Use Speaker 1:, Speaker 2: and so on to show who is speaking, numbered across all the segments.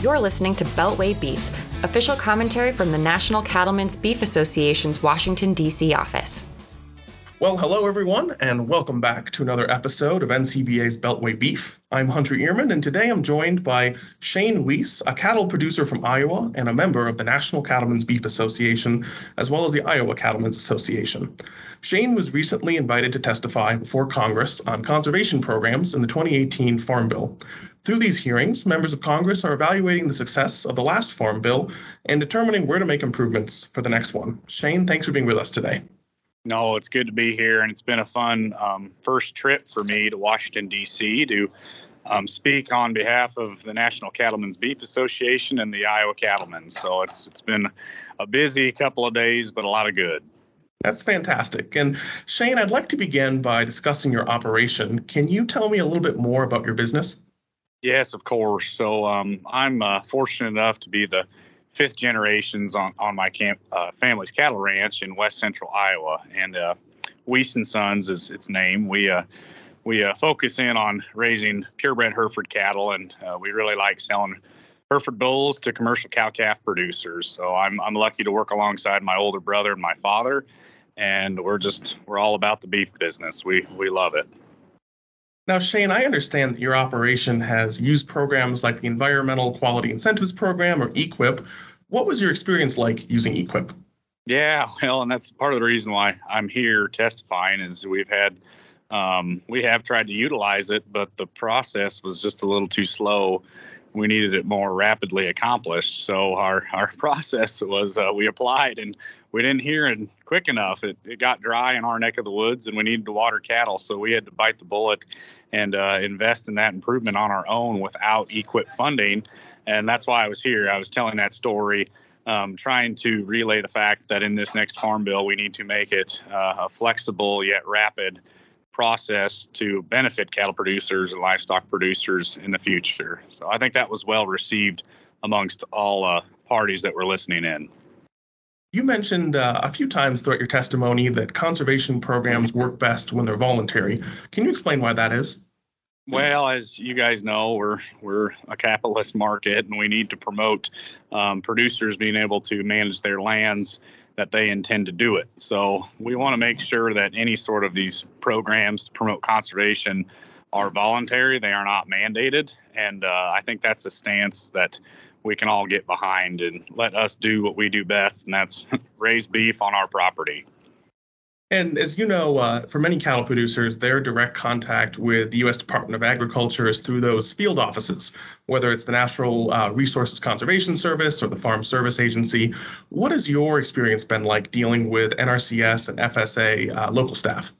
Speaker 1: You're listening to Beltway Beef, official commentary from the National Cattlemen's Beef Association's Washington, D.C. office.
Speaker 2: Well, hello everyone, and welcome back to another episode of NCBA's Beltway Beef. I'm Hunter Ihrman, and today I'm joined by Shane Weiss, a cattle producer from Iowa and a member of the National Cattlemen's Beef Association, as well as the Iowa Cattlemen's Association. Shane was recently invited to testify before Congress on conservation programs in the 2018 Farm Bill. Through these hearings, members of Congress are evaluating the success of the last Farm Bill and determining where to make improvements for the next one. Shane, thanks for being with us today.
Speaker 3: No, it's good to be here, and it's been a fun um, first trip for me to Washington, D.C. to um, speak on behalf of the National Cattlemen's Beef Association and the Iowa Cattlemen. So it's it's been a busy couple of days, but a lot of good.
Speaker 2: That's fantastic. And Shane, I'd like to begin by discussing your operation. Can you tell me a little bit more about your business?
Speaker 3: Yes, of course. So um, I'm uh, fortunate enough to be the fifth generations on, on my camp, uh, family's cattle ranch in west central Iowa. And uh, Sons is its name. We uh, we uh, focus in on raising purebred Hereford cattle, and uh, we really like selling Hereford bulls to commercial cow calf producers. So I'm I'm lucky to work alongside my older brother and my father, and we're just we're all about the beef business. We we love it.
Speaker 2: Now, Shane, I understand that your operation has used programs like the Environmental Quality Incentives Program or EQIP. What was your experience like using EQIP?
Speaker 3: Yeah, well, and that's part of the reason why I'm here testifying is we've had um, we have tried to utilize it, but the process was just a little too slow. We needed it more rapidly accomplished. So our our process was uh, we applied and we didn't hear it quick enough. It, it got dry in our neck of the woods, and we needed to water cattle, so we had to bite the bullet and uh, invest in that improvement on our own without EQIP funding. And that's why I was here. I was telling that story, um, trying to relay the fact that in this next farm bill, we need to make it uh, a flexible yet rapid process to benefit cattle producers and livestock producers in the future. So I think that was well received amongst all uh, parties that were listening in.
Speaker 2: You mentioned uh, a few times throughout your testimony that conservation programs work best when they're voluntary. Can you explain why that is?
Speaker 3: Well, as you guys know, we're we're a capitalist market, and we need to promote um, producers being able to manage their lands that they intend to do it. So we want to make sure that any sort of these programs to promote conservation are voluntary; they are not mandated, and uh, I think that's a stance that we can all get behind and let us do what we do best, and that's raise beef on our property.
Speaker 2: And as you know, uh, for many cattle producers, their direct contact with the U.S. Department of Agriculture is through those field offices, whether it's the Natural uh, Resources Conservation Service or the Farm Service Agency. What has your experience been like dealing with NRCS and FSA uh, local staff?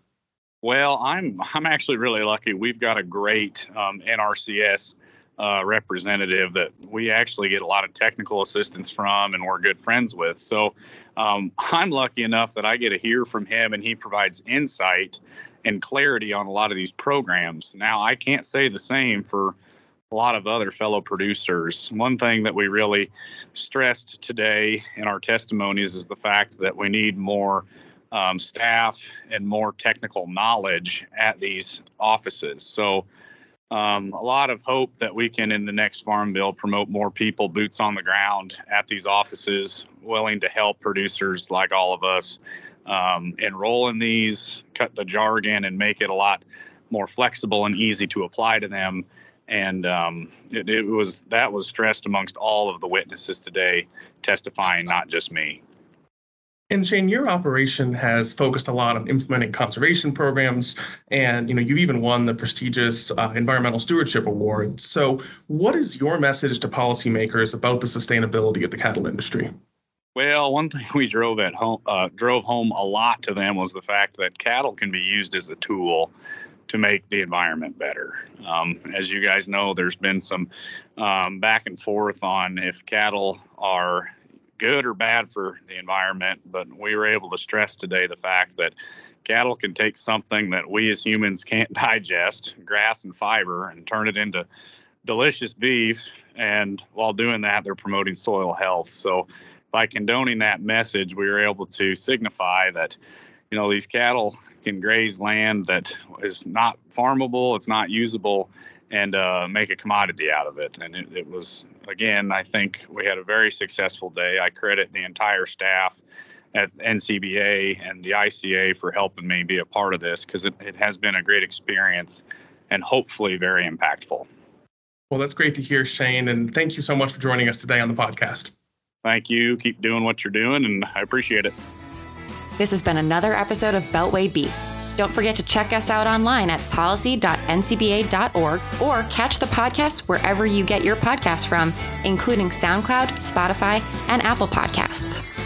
Speaker 3: Well, I'm I'm actually really lucky. We've got a great um, NRCS uh, representative that we actually get a lot of technical assistance from and we're good friends with. So um, I'm lucky enough that I get to hear from him and he provides insight and clarity on a lot of these programs. Now, I can't say the same for a lot of other fellow producers. One thing that we really stressed today in our testimonies is the fact that we need more um, staff and more technical knowledge at these offices. So um, a lot of hope that we can, in the next farm bill, promote more people, boots on the ground at these offices, willing to help producers like all of us um, enroll in these, cut the jargon, and make it a lot more flexible and easy to apply to them. And um, it, it was that was stressed amongst all of the witnesses today testifying, not just me.
Speaker 2: And Shane, your operation has focused a lot on implementing conservation programs, and you know you've even won the prestigious uh, Environmental Stewardship Award. So, what is your message to policymakers about the sustainability of the cattle industry?
Speaker 3: Well, one thing we drove at home, uh, drove home a lot to them was the fact that cattle can be used as a tool to make the environment better. Um, as you guys know, there's been some um, back and forth on if cattle are good or bad for the environment, but we were able to stress today the fact that cattle can take something that we as humans can't digest, grass and fiber, and turn it into delicious beef. And while doing that, they're promoting soil health. So by condoning that message, we were able to signify that, you know, these cattle can graze land that is not farmable, it's not usable, and uh, make a commodity out of it. And it, it, was, again, I think we had a very successful day. I credit the entire staff at NCBA and the ICA for helping me be a part of this because it, it has been a great experience and hopefully very impactful.
Speaker 2: Well, that's great to hear, Shane. And thank you so much for joining us today on the podcast.
Speaker 3: Thank you. Keep doing what you're doing, and I appreciate it.
Speaker 1: This has been another episode of Beltway Beef. Don't forget to check us out online at policy.ncba.org or catch the podcast wherever you get your podcasts from, including SoundCloud, Spotify, and Apple Podcasts.